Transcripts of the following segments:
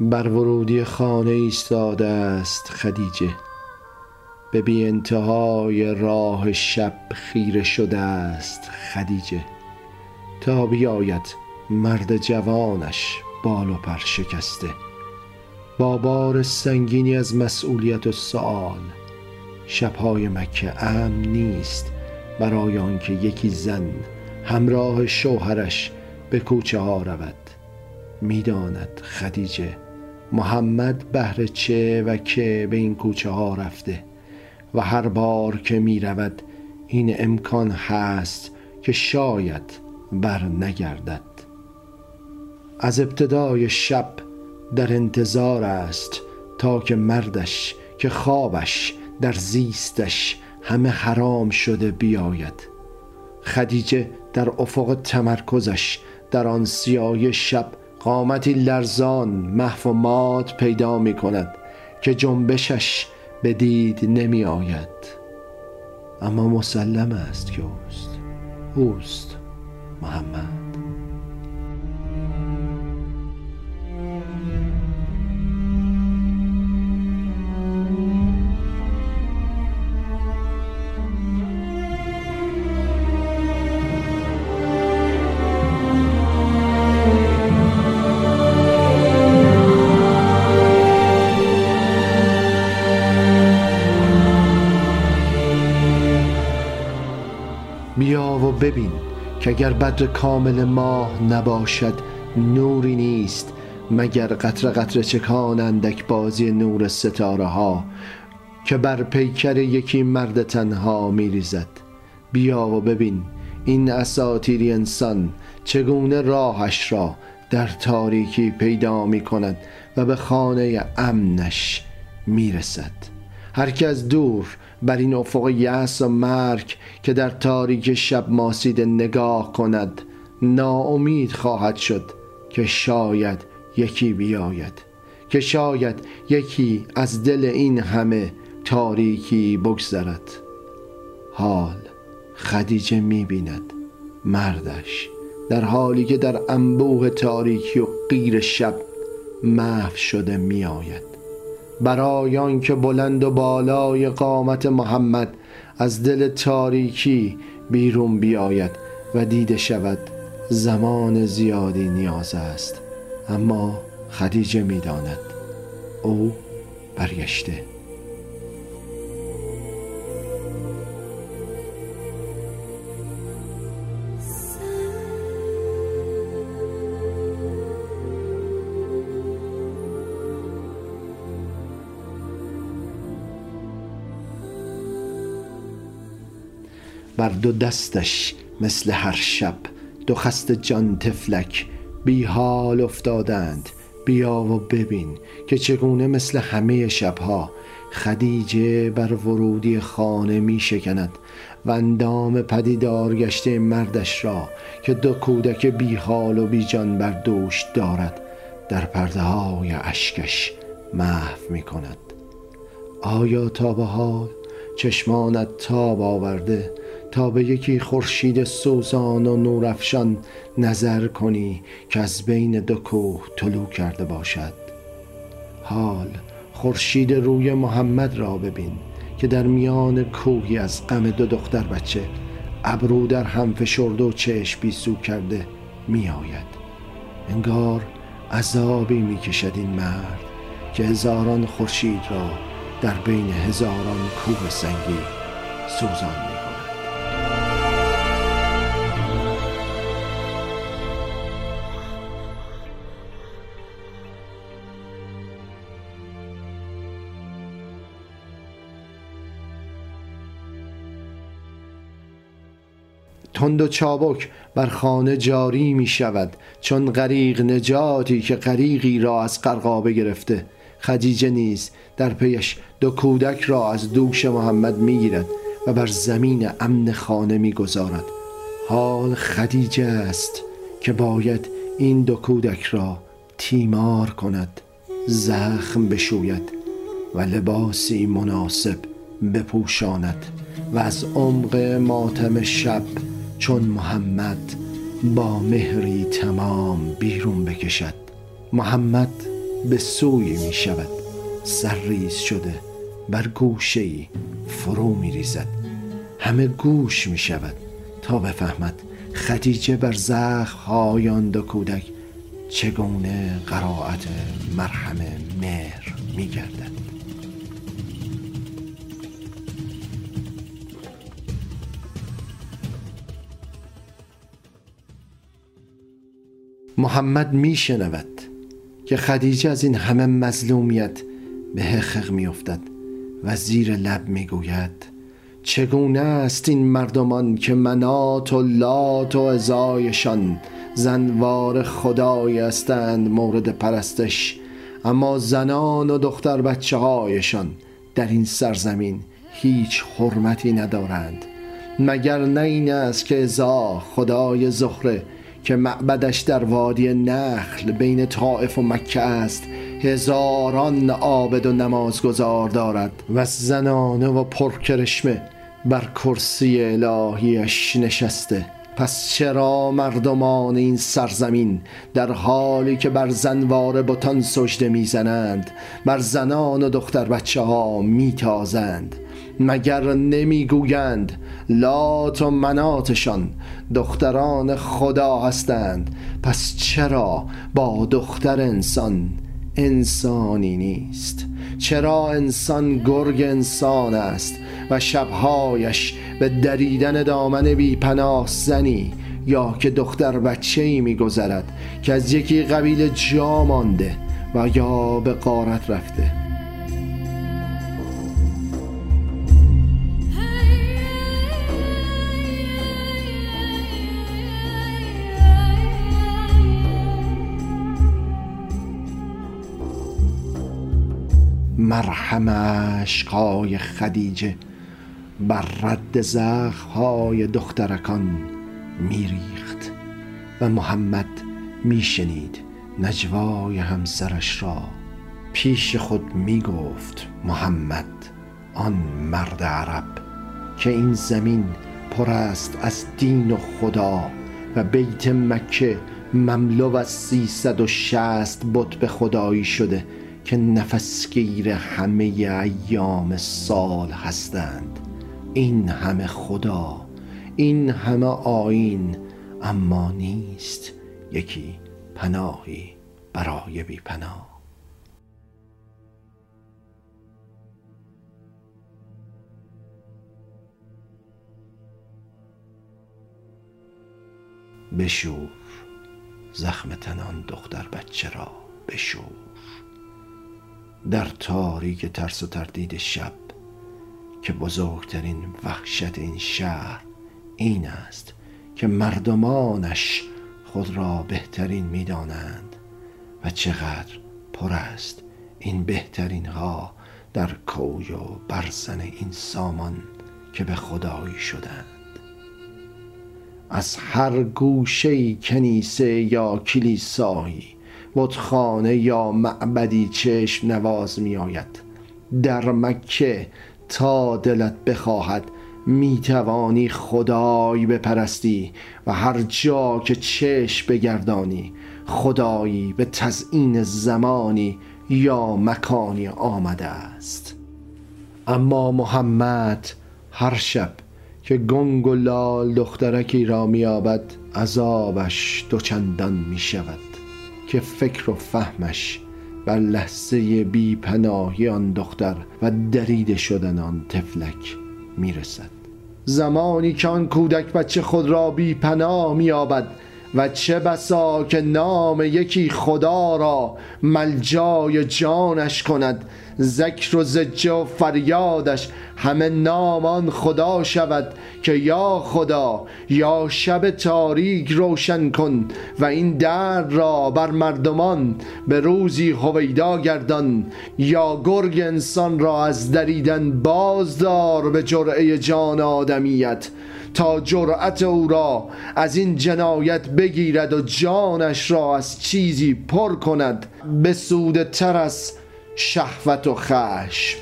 بر ورودی خانه ایستاده است خدیجه. به بی انتهای راه شب خیره شده است خدیجه. تا بیاید مرد جوانش بال و پر شکسته. با بار سنگینی از مسئولیت و سؤال. شبهای مکه امن نیست برای آنکه یکی زن همراه شوهرش به کوچه ها رود. می‌داند خدیجه محمد بهر چه و که به این کوچه ها رفته و هر بار که می رود این امکان هست که شاید بر نگردد. از ابتدای شب در انتظار است تا که مردش که خوابش در زیستش همه حرام شده بیاید. خدیجه در افق تمرکزش در آن سیای شب قامتی لرزان محو و مات پیدا می کند که جنبشش به دید نمی آید. اما مسلم است که اوست. اوست محمد. که اگر بدر کامل ماه نباشد نوری نیست مگر قطر قطر چکان اندک بازی نور ستاره ها که بر پیکر یکی مرد تنها می ریزد بیا و ببین این اساتیری انسان چگونه راهش را در تاریکی پیدا می کند و به خانه امنش می رسد هر که از دور بر این افق یأس و مرگ که در تاریک شب ماسیده نگاه کند ناامید خواهد شد که شاید یکی بیاید که شاید یکی از دل این همه تاریکی بگذرد. حال خدیجه می‌بیند مردش در حالی که در انبوه تاریکی و غیر شب محو شده میآید. برای آنکه بلند و بالای قامت محمد از دل تاریکی بیرون بیاید و دیده شود زمان زیادی نیاز است. اما خدیجه می‌داند. او برگشته. بر دو دستش مثل هر شب دو خست جان تفلک بی حال افتادند. بیا و ببین که چگونه مثل همه شبها خدیجه بر ورودی خانه می شکند و اندام پدیدار گشته مردش را که دو کودک بی حال و بی جان بر دوش دارد. در پرده های اشکش محو می کند آیا تا به حال چشمانت تاب آورده؟ تا به یکی خورشید سوزان و نورافشان نظر کنی که از بین دو کوه طلوع کرده باشد. حال خورشید روی محمد را ببین که در میان کوهی از غم دو دختر بچه ابرو در هم فشرده و چشم بیسو کرده می آید انگار عذابی می کشد این مرد که هزاران خورشید را در بین هزاران کوه سنگی سوزان تند و چابک بر خانه جاری می شود چون غریق نجاتی که غریقی را از قرقابه گرفته. خدیجه نیز در پیش دو کودک را از دوش محمد می گیرد و بر زمین امن خانه می گذارد. حال خدیجه است که باید این دو کودک را تیمار کند زخم بشوید و لباسی مناسب بپوشاند و از عمق ماتم شب چون محمد با مهری تمام بیرون بکشد. محمد به سوی می شود. سرریز شده بر گوشه ای فرو می ریزد. همه گوش می شود تا بفهمد خدیجه بر زخم های آن کودک چگونه قرائت مرهم مهر می گردد. محمد می شنود که خدیجه از این همه مظلومیت به حقق می افتد و زیر لب می گوید چگونه است این مردمان که منات و لات و ازایشان زنوار خدای هستند مورد پرستش اما زنان و دختر بچه هایشان در این سرزمین هیچ حرمتی ندارند مگر نه این است که ازا خدای زهره که معبدش در وادی نخل بین طائف و مکه است هزاران عابد و نمازگزار دارد و زنانه و پرکرشمه بر کرسی الهیش نشسته. پس چرا مردمان این سرزمین در حالی که بر زنوار بتان سجده می‌زنند بر زنان و دختر بچه ها میتازند؟ مگر نمی‌گویند لات و مناتشان دختران خدا هستند. پس چرا با دختر انسان انسانی نیست؟ چرا انسان گرگ انسان است و شبهایش به دریدن دامن بی پناه زنی یا که دختر بچه ای می گذرد که از یکی قبیل جا مانده و یا به قارت رفته؟ مرهم عشقای خدیجه. بر رد های دخترکان میریخت و محمد میشنید نجوای همسرش را. پیش خود می‌گفت محمد آن مرد عرب که این زمین پر است از دین و خدا و بیت مکه مملو از سیصد و شست بت به خدایی شده. که نفسگیر همه ایام سال هستند. این همه خدا این همه آین اما نیست یکی پناهی برای بی پناه بشور زخم تنان دختر بچه را بشور در تاریک ترس و تردید شب که بزرگترین وحشت این شهر این است که مردمانش خود را بهترین می‌دانند و چقدر پر است این بهترین ها در کوی و برزن این سامان که به خدایی شدند. از هر گوشه کنیسه یا کلیسایی بتخانه یا معبدی چشم نواز می آید در مکه تا دلت بخواهد می توانی خدایی بپرستی و هر جا که چشم بگردانی خدایی به تزئین زمانی یا مکانی آمده است. اما محمد هر شب که گنگ و لال دخترکی را میابد عذابش دوچندان می شود که فکر و فهمش بر لحظه بی پناهی آن دختر و دریده شدن آن تفلک می‌رسد. زمانی که آن کودک بچه خود را بی پناه میابد و چه بسا که نام یکی خدا را ملجای جانش کند ذکر و زجه و فریادش همه نامان خدا شود که یا خدا یا شب تاریک روشن کن و این درد را بر مردمان به روزی هویدا گردان. یا گرگ انسان را از دریدن بازدار به جرعه جان آدمیت تا جرأت او را از این جنایت بگیرد و جانش را از چیزی پر کند. به سود تر از شهوت و خشم.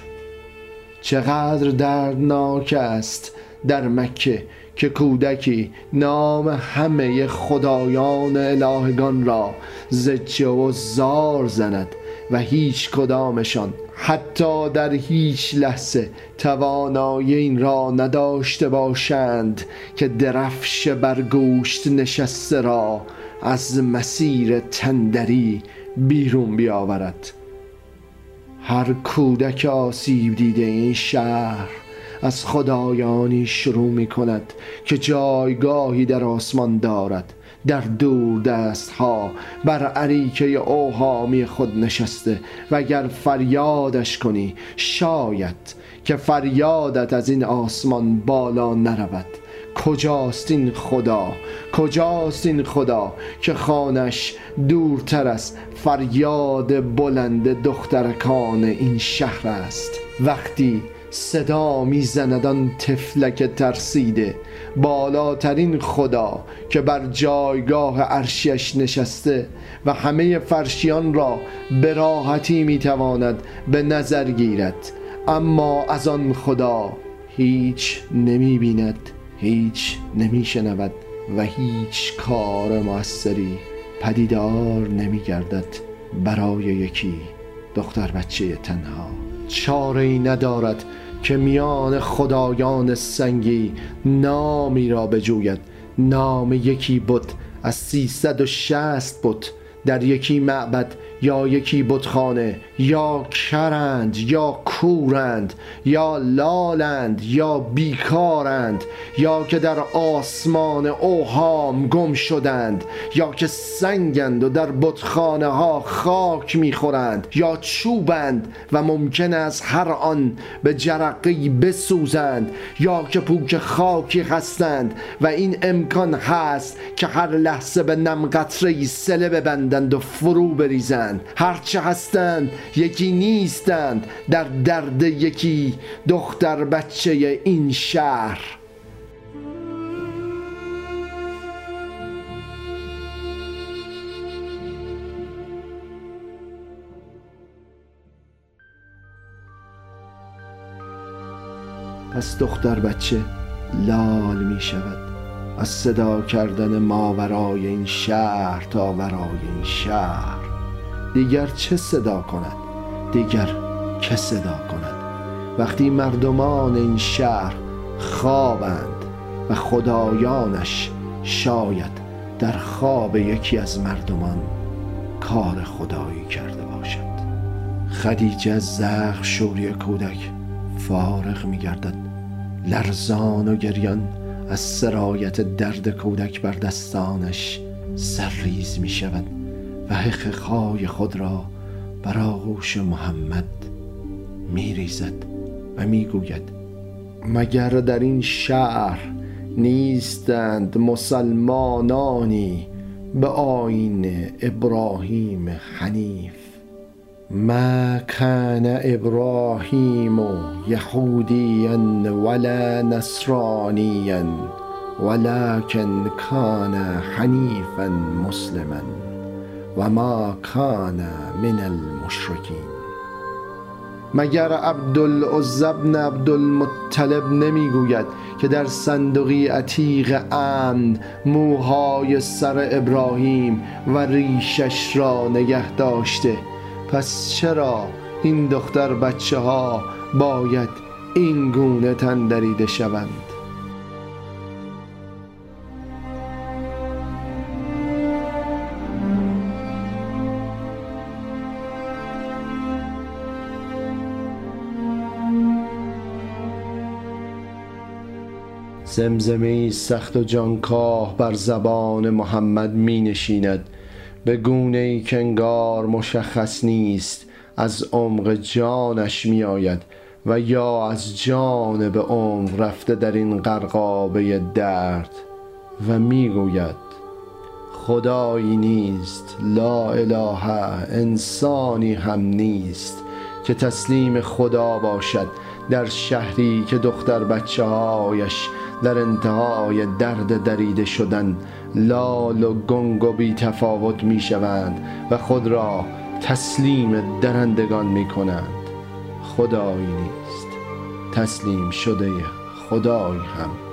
چقدر دردناک است در مکه که کودکی نام همه خدایان الهگان را زجه و زار زند و هیچ کدامشان حتی در هیچ لحظه توانایی این را نداشته باشند که درفش بر گوشت نشسته را از مسیر تندری بیرون بیاورد. هر کودک آسیب دیده این شهر از خدایانی شروع می کند که جایگاهی در آسمان دارد. در دور دست ها بر عریکه اوهامی خود نشسته و اگر فریادش کنی شاید که فریادت از این آسمان بالا نرود. کجاست این خدا؟ کجاست این خدا که خانش دورتر از فریاد بلند دخترکان این شهر است؟ وقتی صدا می‌زند آن تفلک ترسیده بالاترین خدا که بر جایگاه عرشیش نشسته و همه فرشیان را به راحتی می‌تواند به نظر گیرد اما از آن خدا هیچ نمی بیند هیچ نمی شنود و هیچ کار موثری پدیدار نمی گردد برای یکی دختر بچه تنها. چاره ای ندارد که میان خدایان سنگی نامی را بجوید. نام یکی بود از سیصد و شست بود در یکی معبد یا یکی بتخانه یا کرند یا کورند یا لالند یا بیکارند یا که در آسمان اوهام گم شدند یا که سنگند و در بتخانه ها خاک می‌خورند یا چوبند و ممکن است هر آن به جرقی بسوزند یا که پوک خاکی هستند و این امکان هست که هر لحظه به نم قطره سله ببندند و فرو بریزند. هرچه هستند یکی نیستند در درد یکی دختر بچه این شهر. پس دختر بچه لال می شود از صدا کردن ماورای این شهر تا ورای این شهر. دیگر چه صدا کند؟ دیگر که صدا کند؟ وقتی مردمان این شهر خوابند و خدایانش شاید در خواب یکی از مردمان کار خدایی کرده باشد. خدیجه از زخ شوری کودک فارغ می گردد لرزان و گریان از سرایت درد کودک بر دستانش سرریز می شود و حقهای خود را بر آغوش محمد می ریزد و می گوید مگر در این شهر نیستند مسلمانانی به آین ابراهیم حنیف؟ ما کان ابراهیم یهودیا ولا نصرانیا ولكن کان حنیفا مسلما. و ما کان من المشرکین. مگر عبدالعزى بن عبدالمطلب نمی‌گوید که در صندوقی عتیق امن موهای سر ابراهیم و ریشش را نگه داشته؟ پس چرا این دختر بچه ها باید این گونه تندریده شوند؟ زمزمه سخت و جانکاه بر زبان محمد می نشیند. به گونه ای که انگار مشخص نیست از عمق جانش می آید و یا از جان به عمق رفته در این قرقابه درد. و می گوید خدایی نیست لا اله انسانی هم نیست که تسلیم خدا باشد در شهری که دختر بچه هایش در انتهای درد دریده شدن لال و گنگ و بی تفاوت می شوند و خود را تسلیم درندگان می کنند خدایی نیست. تسلیم شده خدایی هم.